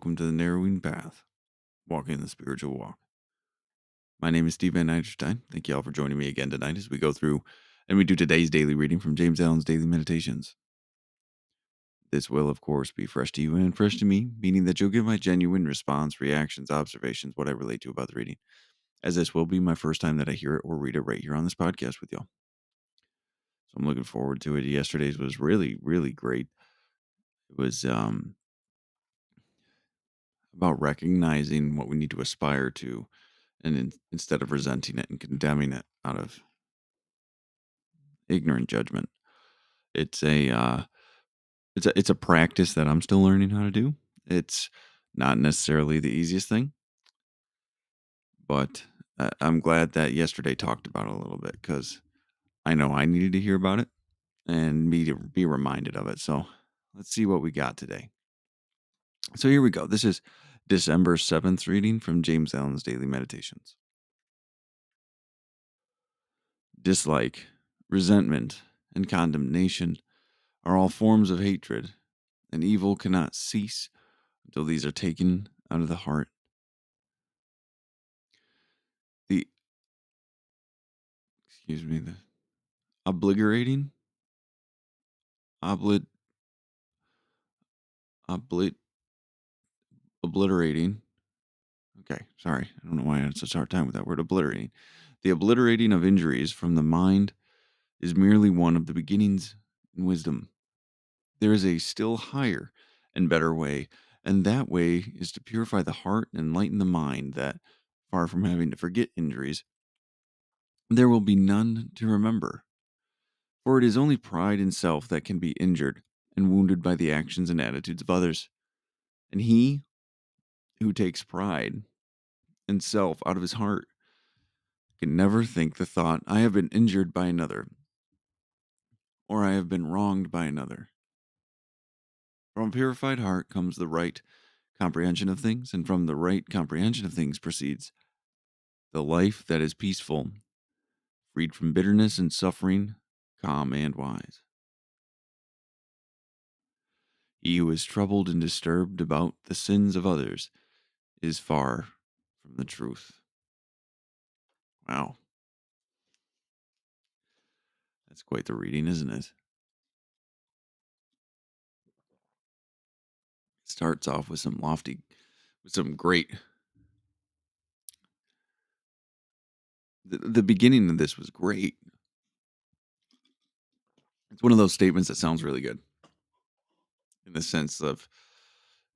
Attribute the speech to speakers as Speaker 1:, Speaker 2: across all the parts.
Speaker 1: welcome to the Narrowing Path, walking the spiritual walk. My name is Steve Van Eiterstein. Thank you all for joining me again tonight as we go through and we do today's daily reading from James Allen's Daily Meditations. This will, of course, be fresh to you and fresh to me, meaning that you'll get my genuine response, reactions, observations, what I relate to about the reading, as this will be my first time that I hear it or read it right here on this podcast with y'all. So I'm looking forward to it. Yesterday's was really, really great. It was um, about recognizing what we need to aspire to and in, instead of resenting it and condemning it out of ignorant judgment. It's a uh, it's a it's a practice that i'm still learning how to do. It's not necessarily the easiest thing. But uh, i'm glad that yesterday talked about it a little bit because i know i needed to hear about it and me to be reminded of it. So let's see what we got today. So here we go. This is December 7th reading from James Allen's Daily Meditations. Dislike, resentment, and condemnation are all forms of hatred, and evil cannot cease until these are taken out of the heart. The excuse me, the obliterating oblit oblit obliterating. Okay, sorry. I don't know why I had such a hard time with that word obliterating. The obliterating of injuries from the mind is merely one of the beginnings in wisdom. There is a still higher and better way, and that way is to purify the heart and enlighten the mind that, far from having to forget injuries, there will be none to remember. For it is only pride in self that can be injured and wounded by the actions and attitudes of others. And he who takes pride and self out of his heart can never think the thought, I have been injured by another, or I have been wronged by another. From a purified heart comes the right comprehension of things, and from the right comprehension of things proceeds the life that is peaceful, freed from bitterness and suffering, calm and wise. He who is troubled and disturbed about the sins of others is far from the truth. Wow. That's quite the reading, isn't it? Starts off with some lofty, with some great. The, the beginning of this was great. It's one of those statements that sounds really good in the sense of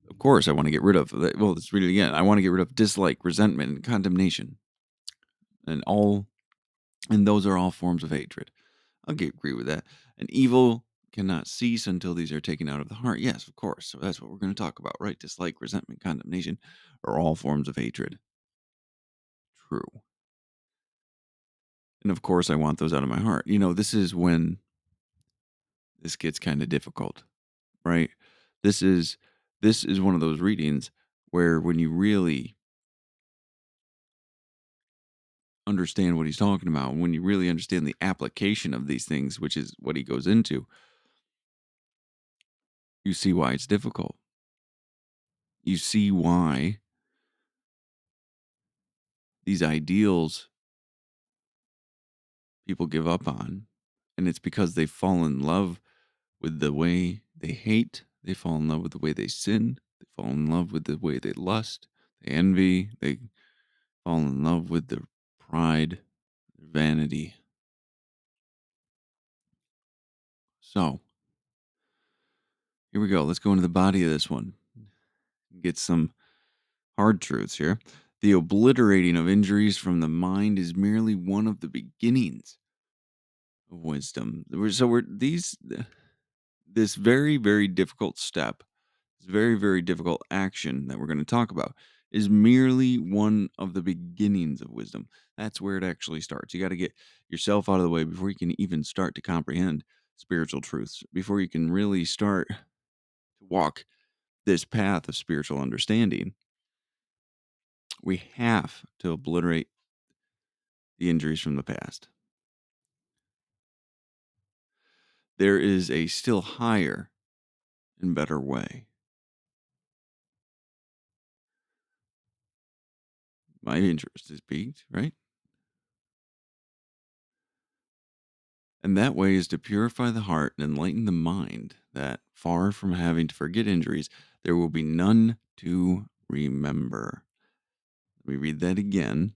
Speaker 1: of course, I want to get rid of. Well, let's read it again. I want to get rid of dislike, resentment, and condemnation, and all, and those are all forms of hatred. I'll agree with that. And evil cannot cease until these are taken out of the heart. Yes, of course. So that's what we're going to talk about, right? Dislike, resentment, condemnation are all forms of hatred. True. And of course, I want those out of my heart. You know, this is when this gets kind of difficult, right? This is this is one of those readings where when you really understand what he's talking about, when you really understand the application of these things, which is what he goes into, you see why it's difficult. You see why these ideals people give up on. And it's because they fall in love with the way they hate they fall in love with the way they sin. They fall in love with the way they lust. They envy. They fall in love with their pride, their vanity. So, here we go. Let's go into the body of this one. Get some hard truths here. The obliterating of injuries from the mind is merely one of the beginnings of wisdom. So we're these this very, very difficult step, this very, very difficult action that we're going to talk about is merely one of the beginnings of wisdom. That's where it actually starts. You got to get yourself out of the way before you can even start to comprehend spiritual truths, before you can really start to walk this path of spiritual understanding. We have to obliterate the injuries from the past. There is a still higher and better way. My interest is piqued, right? And that way is to purify the heart and enlighten the mind, that far from having to forget injuries, there will be none to remember. Let me read that again.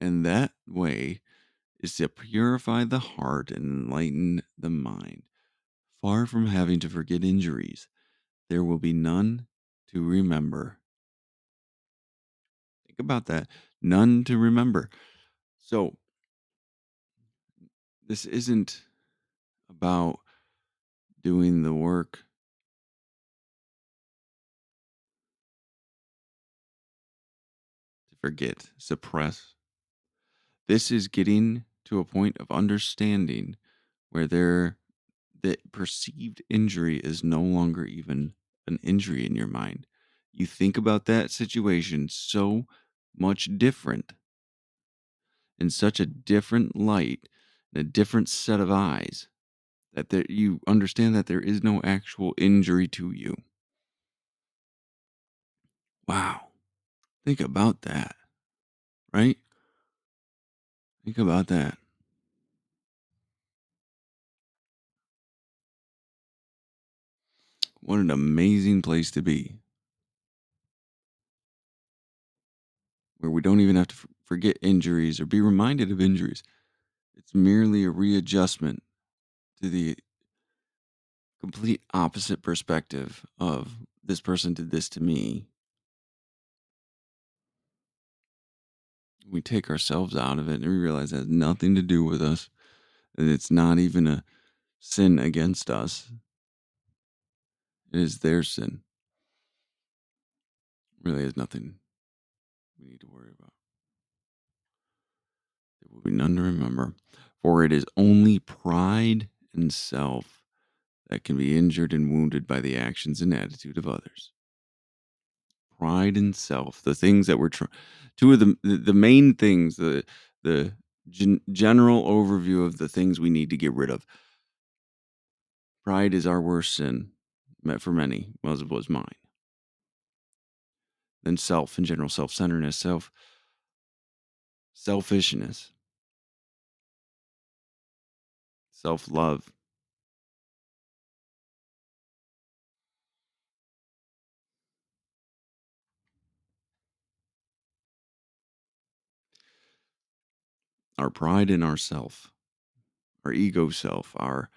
Speaker 1: And that way is to purify the heart and enlighten the mind. Far from having to forget injuries, there will be none to remember. Think about that. None to remember. So, this isn't about doing the work to forget, suppress. This is getting to a point of understanding where there the perceived injury is no longer even an injury in your mind. You think about that situation so much different in such a different light, in a different set of eyes, that there, you understand that there is no actual injury to you. Wow. Think about that, right? Think about that. What an amazing place to be. Where we don't even have to forget injuries or be reminded of injuries. It's merely a readjustment to the complete opposite perspective of this person did this to me. We take ourselves out of it and we realize it has nothing to do with us. And it's not even a sin against us. It is their sin. Really has nothing we need to worry about. There will be none to remember. For it is only pride and self that can be injured and wounded by the actions and attitude of others. Pride and self, the things that we're two of the, the the main things, the the gen- general overview of the things we need to get rid of. Pride is our worst sin, met for many, as it was mine. Then self in general, self-centeredness, self selfishness, self-love, our pride in ourself, our ego self, our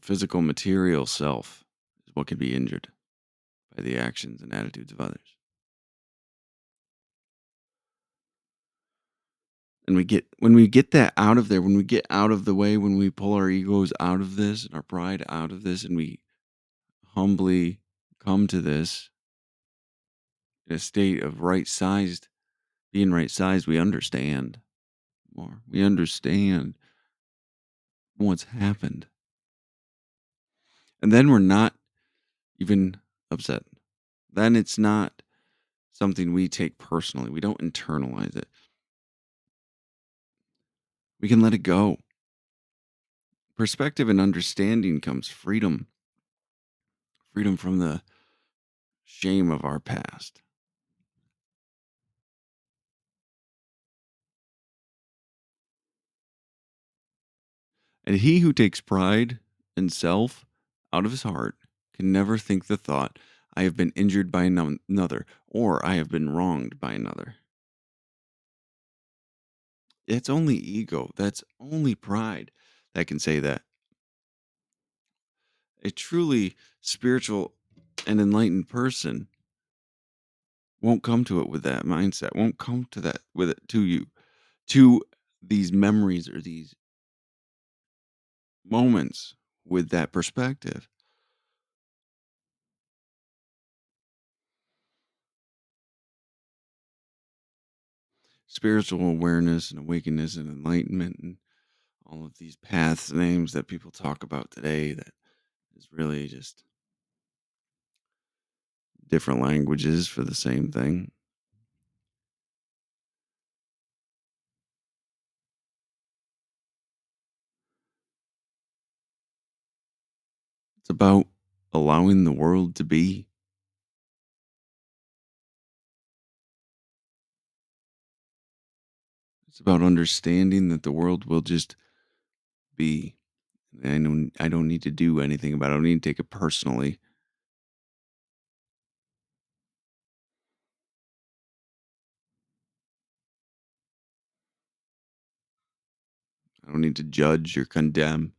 Speaker 1: physical material self is what can be injured by the actions and attitudes of others. And we get when we get that out of there, when we get out of the way, when we pull our egos out of this and our pride out of this, and we humbly come to this in a state of right sized, being right sized, we understand more. We understand what's happened. And then we're not even upset. Then it's not something we take personally. We don't internalize it. We can let it go. Perspective and understanding comes freedom. Freedom from the shame of our past. And he who takes pride in self out of his heart can never think the thought, I have been injured by another, or I have been wronged by another. It's only ego. That's only pride that can say that. A truly spiritual and enlightened person won't come to it with that mindset, won't come to that with it to you, to these memories or these moments with that perspective. Spiritual awareness and awakeness and enlightenment and all of these paths names that people talk about today that is really just different languages for the same thing. It's about allowing the world to be. It's about understanding that the world will just be. I don't, I don't need to do anything about it. I don't need to take it personally. I don't need to judge or condemn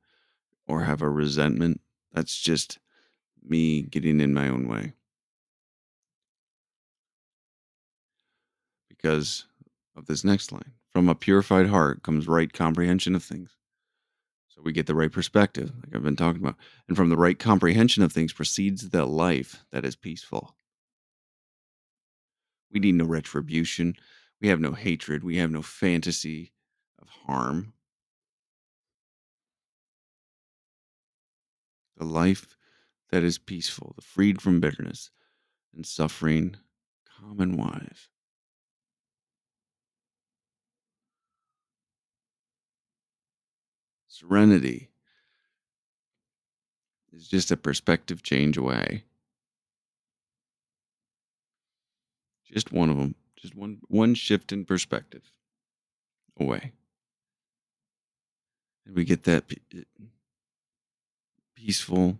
Speaker 1: or have a resentment. That's just me getting in my own way because of this next line. From a purified heart comes right comprehension of things. So we get the right perspective, like I've been talking about. And from the right comprehension of things proceeds the life that is peaceful. We need no retribution. We have no hatred. We have no fantasy of harm. The life that is peaceful, the freed from bitterness and suffering, calm and wise. Serenity is just a perspective change away. Just one of them, just one one shift in perspective away. And we get that peaceful,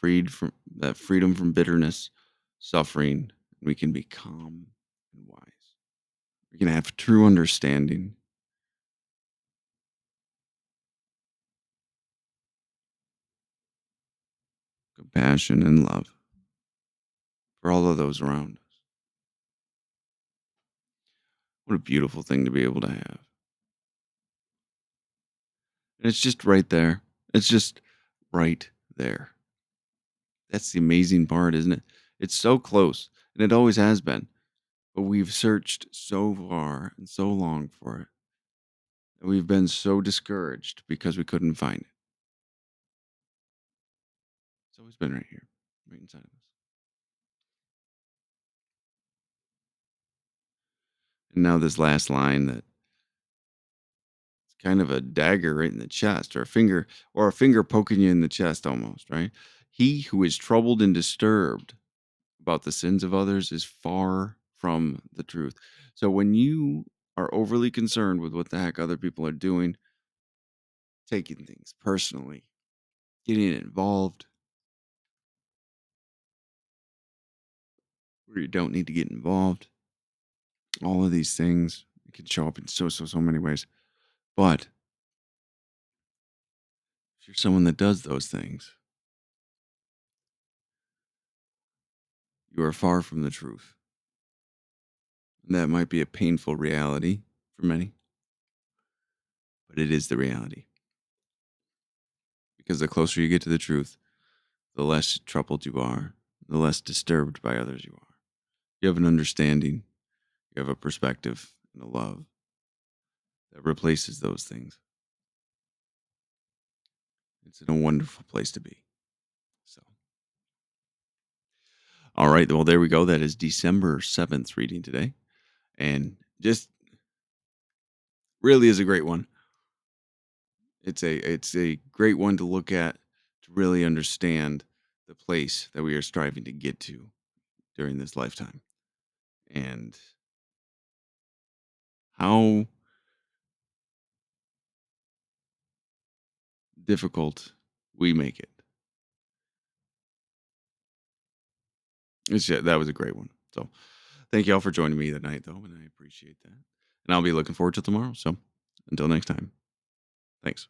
Speaker 1: freed from that freedom from bitterness, suffering, we can be calm and wise. We can have true understanding. Compassion and love for all of those around us. What a beautiful thing to be able to have. And it's just right there. It's just right there. That's the amazing part, isn't it? It's so close, and it always has been. But we've searched so far and so long for it. And we've been so discouraged because we couldn't find it. It's always been right here, right inside of us. And now this last line that kind of a dagger right in the chest or a finger or a finger poking you in the chest almost, right? He who is troubled and disturbed about the sins of others is far from the truth. So when you are overly concerned with what the heck other people are doing, taking things personally, getting involved where you don't need to get involved, all of these things can show up in so so so many ways but if you're someone that does those things you are far from the truth. And that might be a painful reality for many but it is the reality. Because the closer you get to the truth the less troubled you are the less disturbed by others you are. You have an understanding you have a perspective and a love that replaces those things. It's in a wonderful place to be. So, all right. Well, there we go. That is December 7th reading today. And just really is a great one. It's a it's a great one to look at to really understand the place that we are striving to get to during this lifetime. And how difficult we make it. It's that was a great one. So thank you all for joining me tonight, though, and I appreciate that. And I'll be looking forward to tomorrow. So until next time, thanks.